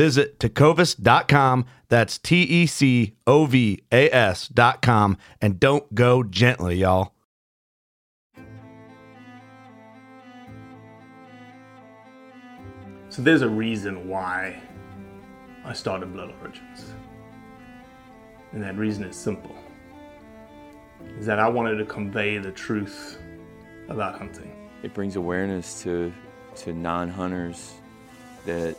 Visit tecovas.com. That's T E C O V A S.com. And don't go gently, y'all. So there's a reason why I started Blood Origins. And that reason is simple. Is that I wanted to convey the truth about hunting. It brings awareness to to non-hunters that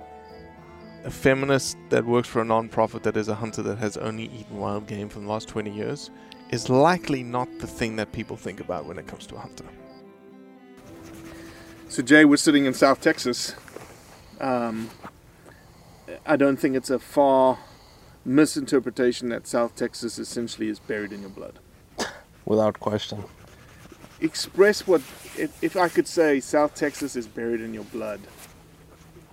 a feminist that works for a non-profit that is a hunter that has only eaten wild game for the last 20 years is likely not the thing that people think about when it comes to a hunter. So, Jay, we're sitting in South Texas. Um, I don't think it's a far misinterpretation that South Texas essentially is buried in your blood. Without question. Express what, if, if I could say South Texas is buried in your blood,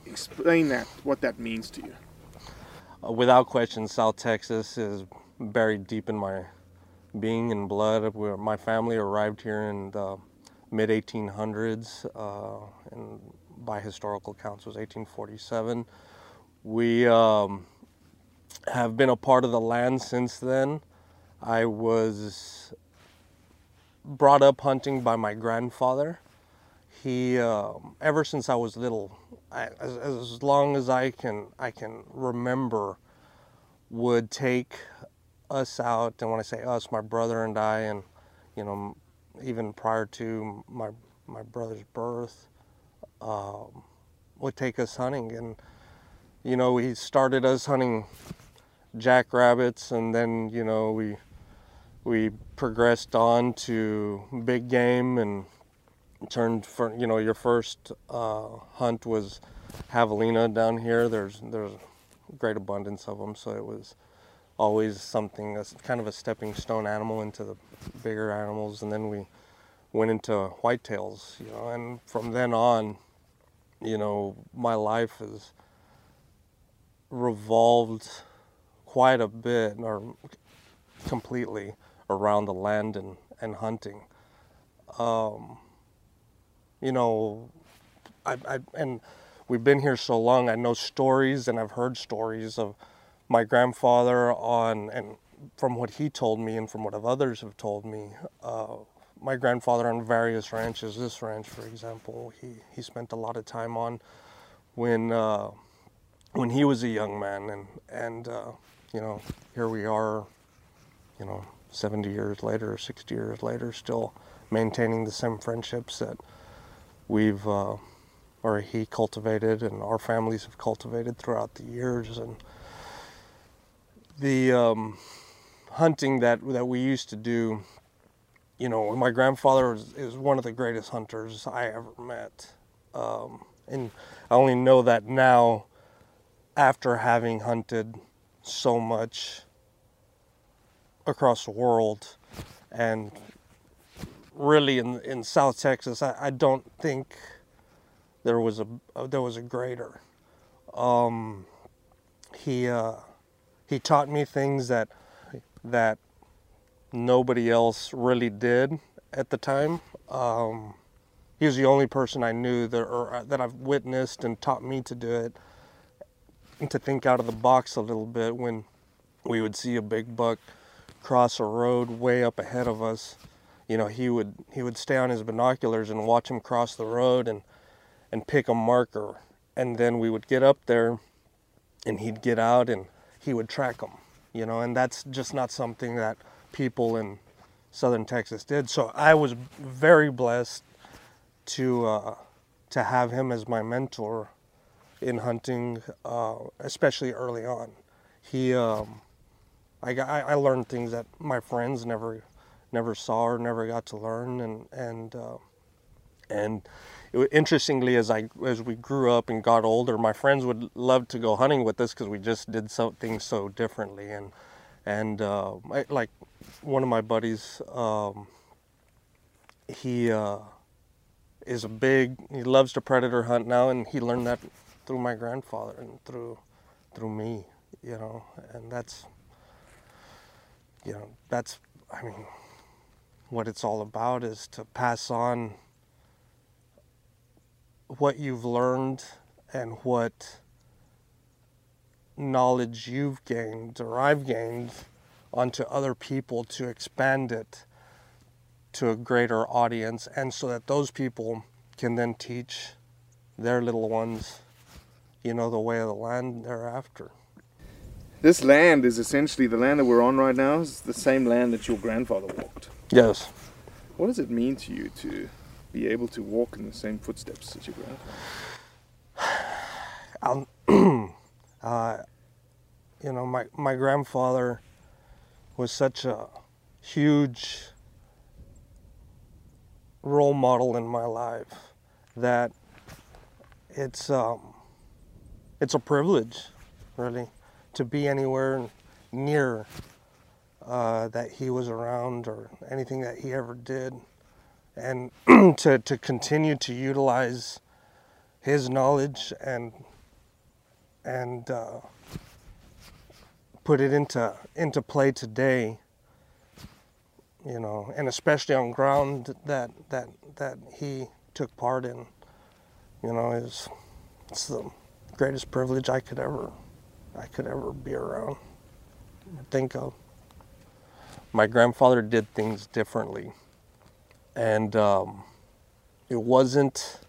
explain that, what that means to you. Uh, without question, South Texas is buried deep in my being and blood. My family arrived here in the mid 1800s, uh, and by historical accounts, was 1847. We um, have been a part of the land since then. I was brought up hunting by my grandfather. He, um, ever since I was little, As, as long as I can, I can remember, would take us out. And when I say us, my brother and I, and you know, even prior to my my brother's birth, um, would take us hunting. And you know, he started us hunting jackrabbits, and then you know we we progressed on to big game and turned for you know your first uh, hunt was javelina down here. There's there's great abundance of them, so it was always something that's kind of a stepping stone animal into the bigger animals, and then we went into whitetails, you know, and from then on, you know, my life has revolved quite a bit or completely around the land and, and hunting. Um, you know, I, I, and we've been here so long, I know stories and I've heard stories of my grandfather on, and from what he told me and from what others have told me, uh, my grandfather on various ranches, this ranch, for example, he, he spent a lot of time on when, uh, when he was a young man. And, and uh, you know, here we are, you know, 70 years later, 60 years later, still maintaining the same friendships that we've, uh, or he cultivated and our families have cultivated throughout the years. And the um, hunting that, that we used to do, you know, my grandfather is, is one of the greatest hunters I ever met. Um, and I only know that now after having hunted so much across the world and really in, in South Texas, I, I don't think there was a there was a greater. Um, he uh, he taught me things that that nobody else really did, at the time. Um, he was the only person I knew that or uh, that I've witnessed and taught me to do it and to think out of the box a little bit when we would see a big buck cross a road way up ahead of us. You know, he would he would stay on his binoculars and watch him cross the road and and pick a marker, and then we would get up there, and he'd get out and he would track them. You know, and that's just not something that people in southern Texas did. So I was very blessed to uh, to have him as my mentor in hunting, uh, especially early on. He, um, I, got, I learned things that my friends never never saw or never got to learn, and and uh, and it, interestingly, as I as we grew up and got older, my friends would love to go hunting with us because we just did things so differently, and and uh, like one of my buddies, um, he uh, is a big. He loves to predator hunt now, and he learned that through my grandfather and through through me, you know, and that's you know that's I mean what it's all about is to pass on what you've learned and what knowledge you've gained or I've gained onto other people to expand it to a greater audience and so that those people can then teach their little ones you know the way of the land thereafter. This land is essentially the land that we're on right now is the same land that your grandfather walked yes. What does it mean to you to be able to walk in the same footsteps as your grandfather? Um, uh, you know my, my grandfather was such a huge role model in my life that it's um, it's a privilege, really, to be anywhere near uh, that he was around or anything that he ever did, and to to continue to utilize his knowledge and and uh, put it into into play today you know and especially on ground that that that he took part in you know is it's the greatest privilege I could ever I could ever be around think of my grandfather did things differently and um, it wasn't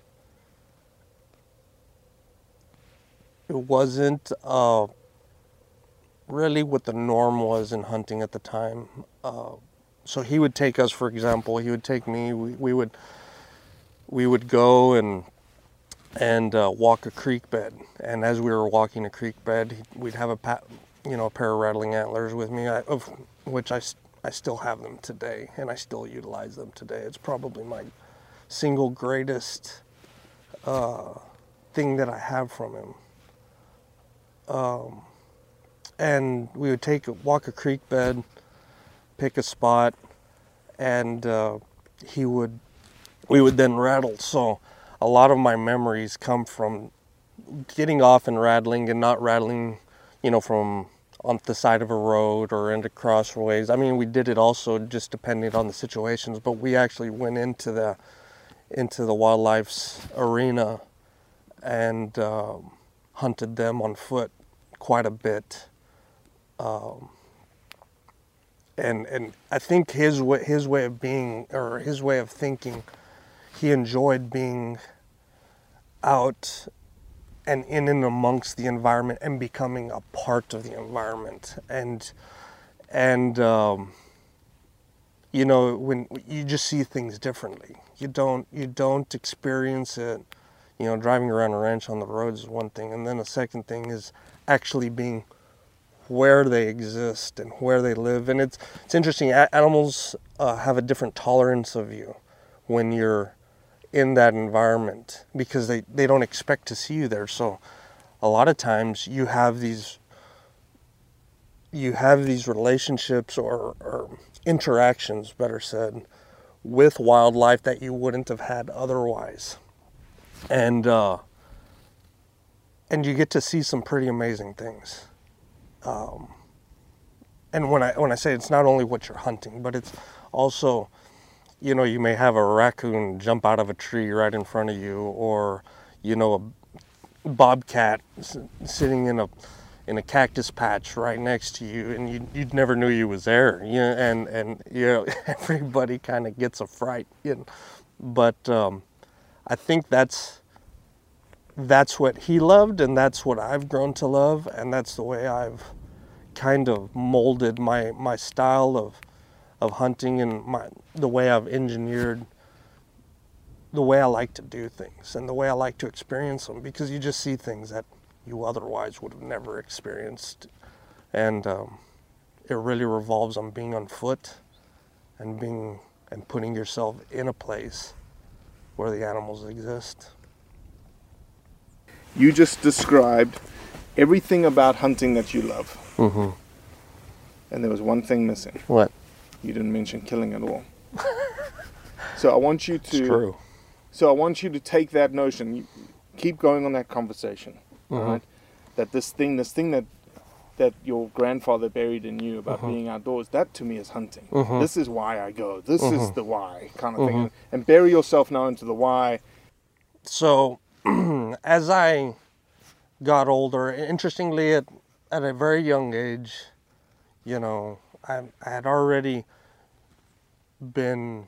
it wasn't uh, really what the norm was in hunting at the time. Uh, so he would take us, for example, he would take me. We, we would we would go and and uh, walk a creek bed. And as we were walking a creek bed, we'd have a pa- you know a pair of rattling antlers with me, I, of which I I still have them today, and I still utilize them today. It's probably my single greatest uh, thing that I have from him. Um, and we would take walk a creek bed, pick a spot, and uh, he would we would then rattle. So a lot of my memories come from getting off and rattling and not rattling, you know, from on the side of a road or into crossways. I mean, we did it also just depending on the situations, but we actually went into the into the wildlife's arena and um, hunted them on foot quite a bit. Um, and and I think his his way of being or his way of thinking, he enjoyed being out and in and amongst the environment and becoming a part of the environment and and um, you know when you just see things differently you don't you don't experience it you know driving around a ranch on the roads is one thing and then the second thing is actually being where they exist and where they live. And it's it's interesting. Animals uh, have a different tolerance of you when you're in that environment because they, they don't expect to see you there. So a lot of times you have these you have these relationships or, or interactions, better said, with wildlife that you wouldn't have had otherwise. And uh, and you get to see some pretty amazing things. Um, and when I when I say it's not only what you're hunting, but it's also you know, you may have a raccoon jump out of a tree right in front of you, or you know, a bobcat sitting in a in a cactus patch right next to you, and you you never knew you was there. You know, and and you know, everybody kind of gets a fright. You know, but um, I think that's that's what he loved, and that's what I've grown to love, and that's the way I've kind of molded my my style of of hunting and my the way I've engineered the way I like to do things and the way I like to experience them because you just see things that you otherwise would have never experienced and um, it really revolves on being on foot and being and putting yourself in a place where the animals exist. You just described everything about hunting that you love, Mm-hmm. and there was one thing missing. What? You didn't mention killing at all. so I want you to. It's true. So I want you to take that notion, keep going on that conversation, Mhm. right? That this thing, this thing that that your grandfather buried in you about Mhm. being outdoors, that to me is hunting. Mhm. This is why I go. This is Mhm. the why kind of thing. Mhm. And, and bury yourself now into the why. So, as I got older, interestingly, at, at a very young age, you know, I, I had already been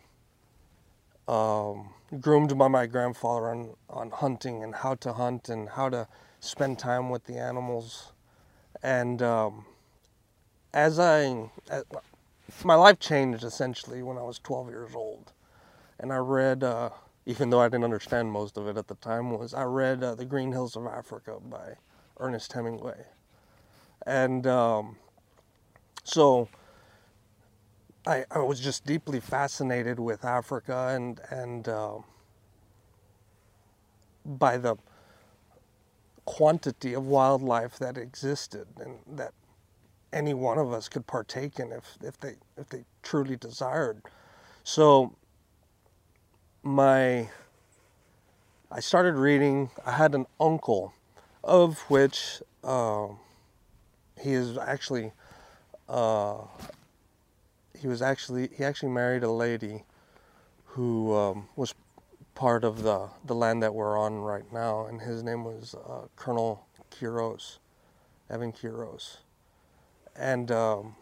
um, groomed by my grandfather on, on hunting and how to hunt and how to spend time with the animals. And um, as I, as, my life changed essentially when I was 12 years old. And I read, uh, even though I didn't understand most of it at the time, was I read uh, The Green Hills of Africa by Ernest Hemingway. And um, so I, I was just deeply fascinated with Africa and, and um by the quantity of wildlife that existed and that any one of us could partake in if, if they if they truly desired. So my I started reading. I had an uncle, of which uh, he is actually uh, he was actually he actually married a lady who um, was part of the the land that we're on right now, and his name was uh, Colonel Quiros, Evan Quiros, and um,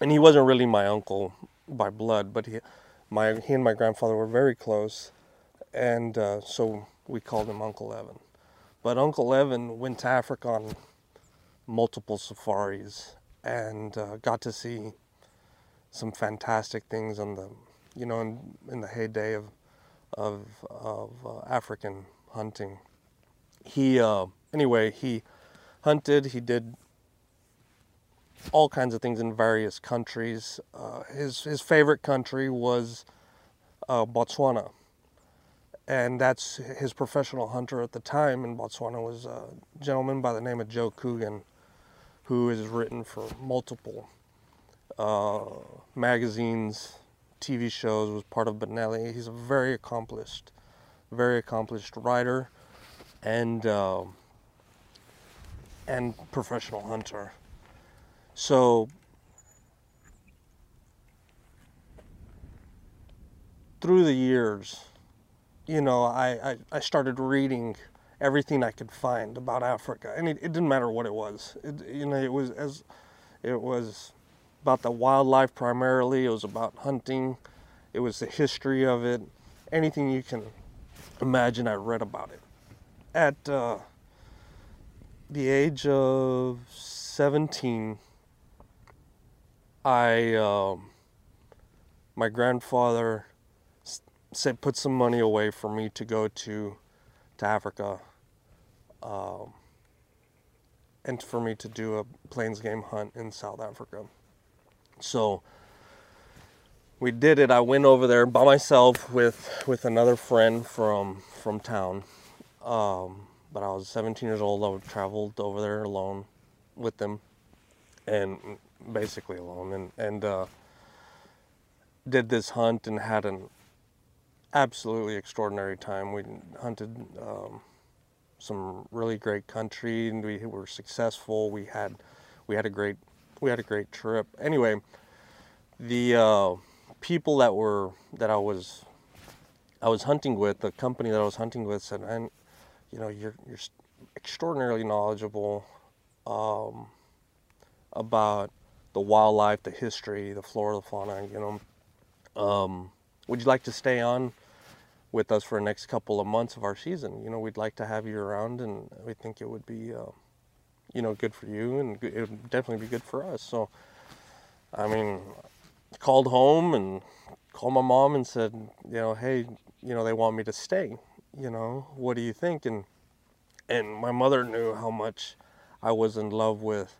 and he wasn't really my uncle by blood, but he my he and my grandfather were very close, and uh, so we called him Uncle Evan. But Uncle Evan went to Africa on multiple safaris and uh, got to see some fantastic things on the, you know, in, in the heyday of of, of uh, African hunting. He uh, anyway he hunted. He did all kinds of things in various countries. Uh, his his favorite country was uh, Botswana, and that's his professional hunter at the time in Botswana was a gentleman by the name of Joe Coogan, who has written for multiple uh, magazines, TV shows. Was part of Benelli. He's a very accomplished, very accomplished writer, and uh, and professional hunter. So through the years, you know, I, I, I started reading everything I could find about Africa, and it, it didn't matter what it was. It, you know, it was as it was about the wildlife primarily. It was about hunting. It was the history of it. Anything you can imagine, I read about it. At uh, the age of 17, I um, my grandfather said put some money away for me to go to to Africa, um, and for me to do a plains game hunt in South Africa. So we did it. I went over there by myself with with another friend from from town. Um, but I was 17 years old. I traveled over there alone with them, and basically alone, and and uh, did this hunt and had an absolutely extraordinary time. We hunted um, some really great country, and we were successful. We had we had a great we had a great trip. Anyway, the uh, people that were that I was I was hunting with, the company that I was hunting with said, "And you know, you're you're extraordinarily knowledgeable um, about the wildlife, the history, the flora, the fauna. You know, um, would you like to stay on with us for the next couple of months of our season? You know, we'd like to have you around, and we think it would be, uh, you know, good for you, and it would definitely be good for us. So, I mean, called home and called my mom and said, you know, hey, you know, they want me to stay. You know, what do you think? And and my mother knew how much I was in love with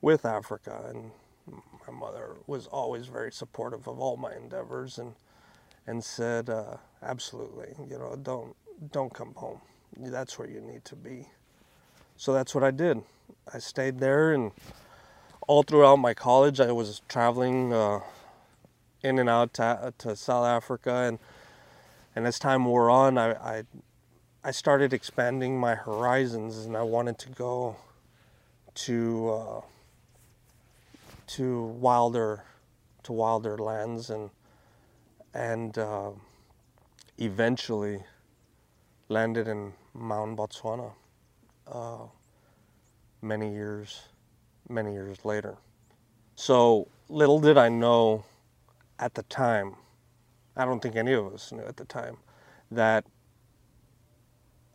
with Africa, and my mother was always very supportive of all my endeavors, and and said, uh, absolutely, you know, don't don't come home. That's where you need to be. So that's what I did. I stayed there, and all throughout my college, I was traveling uh, in and out to, to South Africa, and and as time wore on, I, I, I started expanding my horizons, and I wanted to go to uh, to wilder to wilder lands, and and uh, eventually landed in Maun Botswana. Uh, many years, many years later. So little did I know at the time I don't think any of us knew at the time that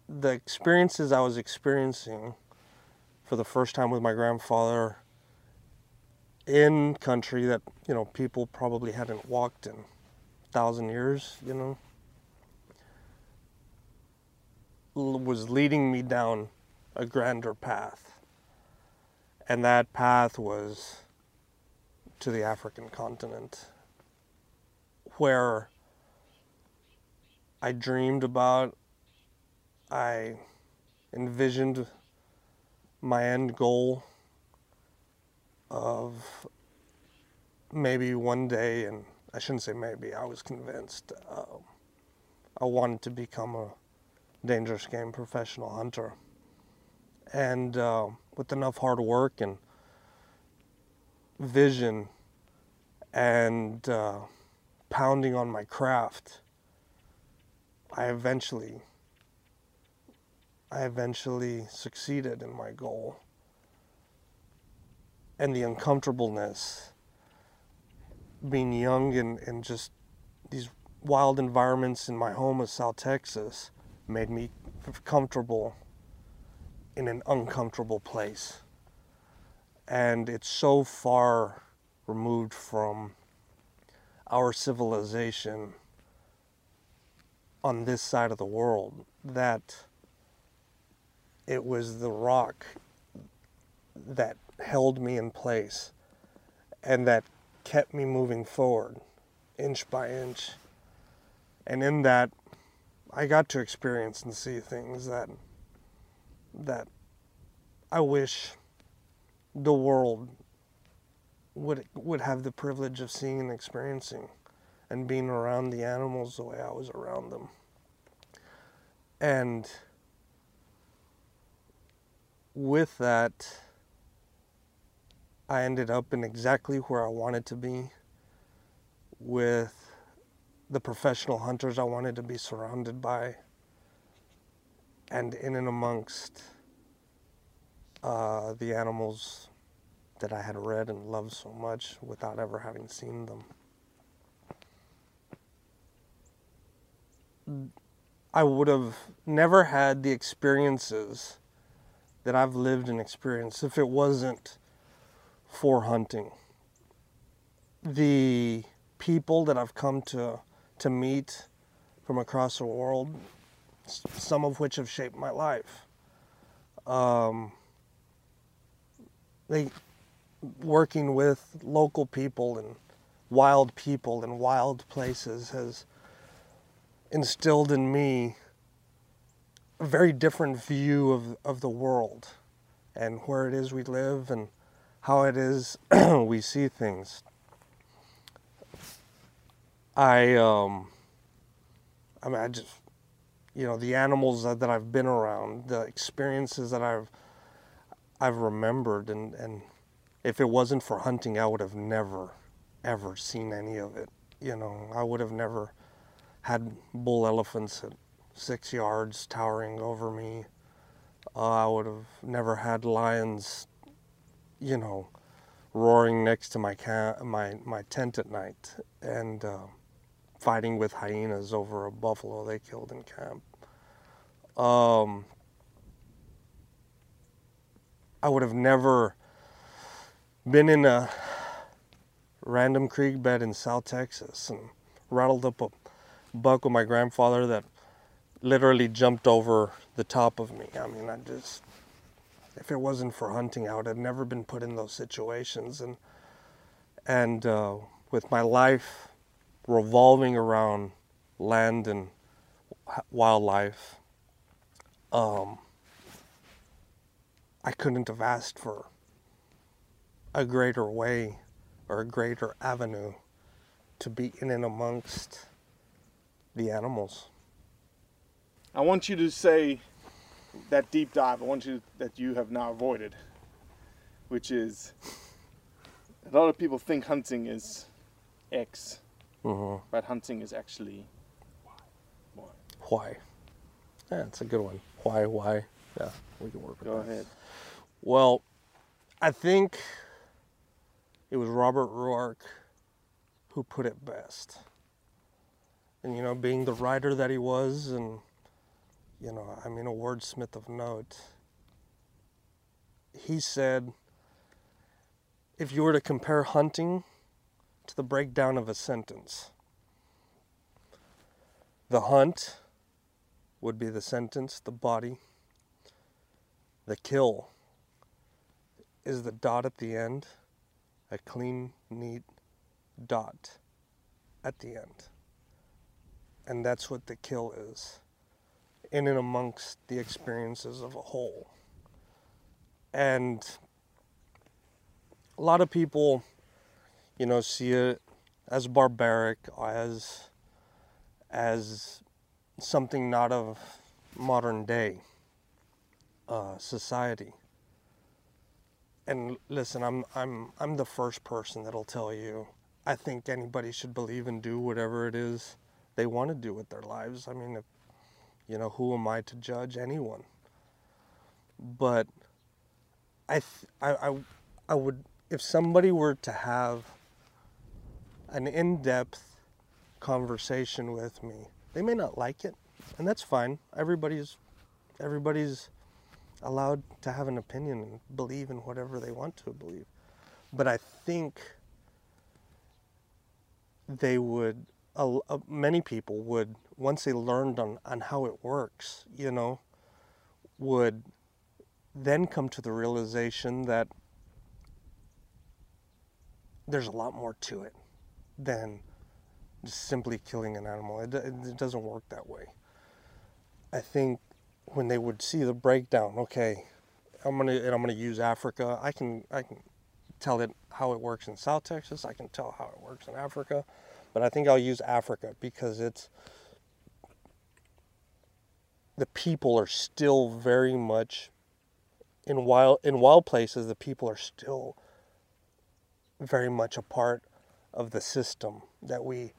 the experiences I was experiencing for the first time with my grandfather in country that you know people probably hadn't walked in a thousand years you know was leading me down a grander path and that path was to the african continent where I dreamed about, I envisioned my end goal of maybe one day, and I shouldn't say maybe, I was convinced uh, I wanted to become a dangerous game professional hunter. And uh, with enough hard work and vision and uh, pounding on my craft, I eventually I eventually succeeded in my goal. And the uncomfortableness being young and, and just these wild environments in my home of South Texas made me comfortable in an uncomfortable place. And it's so far removed from our civilization on this side of the world that it was the rock that held me in place and that kept me moving forward inch by inch. And in that, I got to experience and see things that that I wish the world would would have the privilege of seeing and experiencing and being around the animals the way I was around them. And with that, I ended up in exactly where I wanted to be with the professional hunters I wanted to be surrounded by and in and amongst uh, the animals that I had read and loved so much without ever having seen them. I would have never had the experiences that I've lived and experienced if it wasn't for hunting. The people that I've come to to meet from across the world, some of which have shaped my life. Um, they working with local people and wild people in wild places has instilled in me a very different view of, of the world and where it is we live and how it is we see things. I, um, I mean, I just, you know, the animals that, that I've been around, the experiences that I've, I've remembered, and, and if it wasn't for hunting, I would have never, ever seen any of it. You know, I would have never had bull elephants at six yards towering over me. Uh, I would have never had lions, you know, roaring next to my ca- my my tent at night and uh, fighting with hyenas over a buffalo they killed in camp. Um, I would have never been in a random creek bed in South Texas and rattled up a buck with my grandfather that literally jumped over the top of me. I mean, I just, if it wasn't for hunting, I would have never been put in those situations. And, and uh, with my life revolving around land and wildlife, um, I couldn't have asked for a greater way or a greater avenue to be in and amongst the animals. I want you to say that deep dive. I want you that you have now avoided, which is a lot of people think hunting is X, Mhm. but hunting is actually Why? Why? Yeah, it's a good one. Why? Why? Yeah, we can work with Go that. ahead. Well, I think it was Robert Ruark who put it best. And you know, being the writer that he was, and you know, I mean, a wordsmith of note, he said, if you were to compare hunting to the breakdown of a sentence, the hunt would be the sentence, the body. The kill is the dot at the end, a clean, neat dot at the end. And that's what the kill is, in and amongst the experiences of a whole. And a lot of people, you know, see it as barbaric, as as something not of modern day uh, society. And listen, I'm I'm I'm the first person that'll tell you I think anybody should believe and do whatever it is they want to do with their lives. I mean, if, you know, who am I to judge anyone? But I, th- I, I, I would, if somebody were to have an in-depth conversation with me, they may not like it, and that's fine. Everybody's, everybody's allowed to have an opinion and believe in whatever they want to believe. But I think they would, uh, many people would, once they learned on, on how it works, you know, would then come to the realization that there's a lot more to it than just simply killing an animal. It, it, doesn't work that way. I think when they would see the breakdown, okay, I'm gonna and I'm gonna use Africa. I can I can tell it how it works in South Texas. I can tell how it works in Africa, but I think I'll use Africa because it's the people are still very much in wild in wild places. The people are still very much a part of the system that we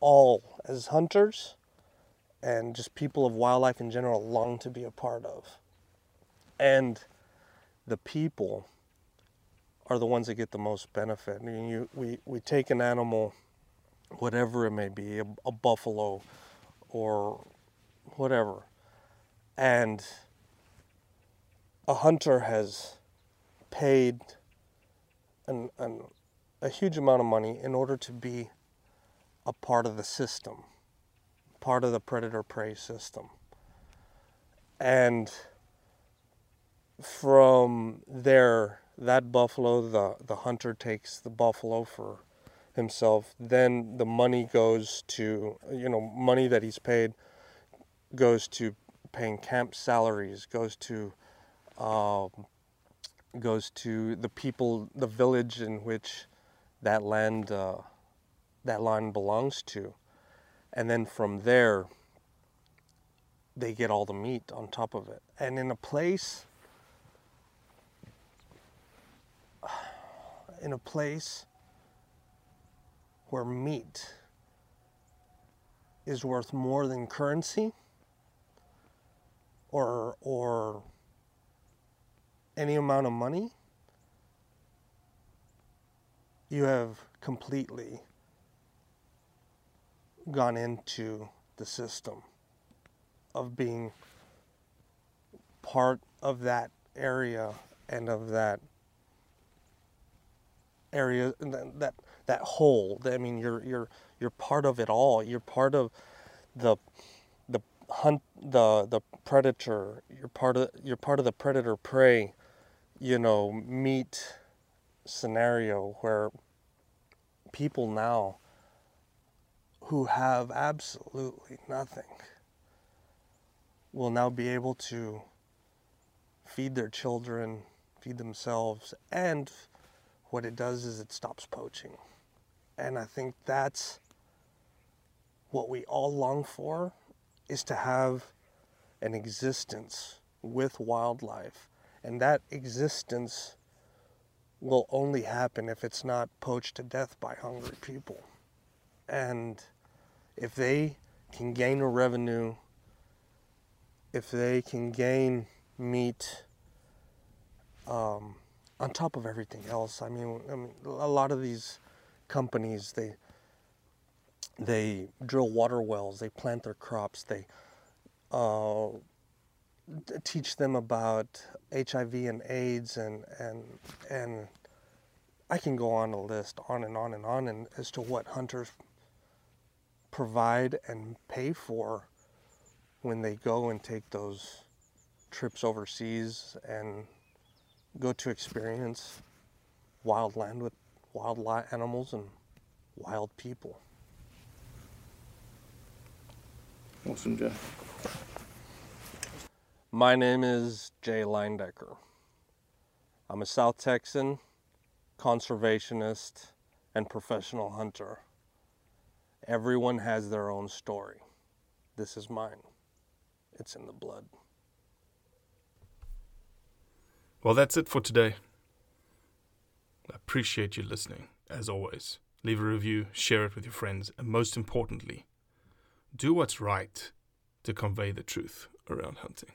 all, as hunters and just people of wildlife in general, long to be a part of. And the people are the ones that get the most benefit. I mean, you, we, we take an animal, whatever it may be, a, a buffalo or whatever, and a hunter has paid an, an, a huge amount of money in order to be a part of the system, part of the predator prey system. And from there, that buffalo, the, the hunter takes the buffalo for himself. Then the money goes to, you know, money that he's paid goes to paying camp salaries, goes to, um, goes to the people, the village in which that land, uh, that land belongs to. And then from there, they get all the meat on top of it. And in a place in a place where meat is worth more than currency or or any amount of money, you have completely gone into the system of being part of that area and of that area that that, that whole i mean you're you're you're part of it all. You're part of the the hunt the the predator. You're part of you're part of the predator prey you know meat scenario where people now who have absolutely nothing will now be able to feed their children, feed themselves, and what it does is it stops poaching. And I think that's what we all long for is to have an existence with wildlife. And that existence will only happen if it's not poached to death by hungry people. And if they can gain a revenue, if they can gain meat um, on top of everything else, I mean, I mean, a lot of these companies they they drill water wells, they plant their crops, they uh, teach them about HIV and AIDS and and and I can go on a list on and on and on and as to what hunters provide and pay for when they go and take those trips overseas and go to experience wild land with wild animals and wild people. Awesome, Jay. My name is Jay Leydendecker. I'm a South Texan, conservationist, and professional hunter. Everyone has their own story. This is mine. It's in the blood. Well, that's it for today. I appreciate you listening, as always. Leave a review, share it with your friends, and most importantly, do what's right to convey the truth around hunting.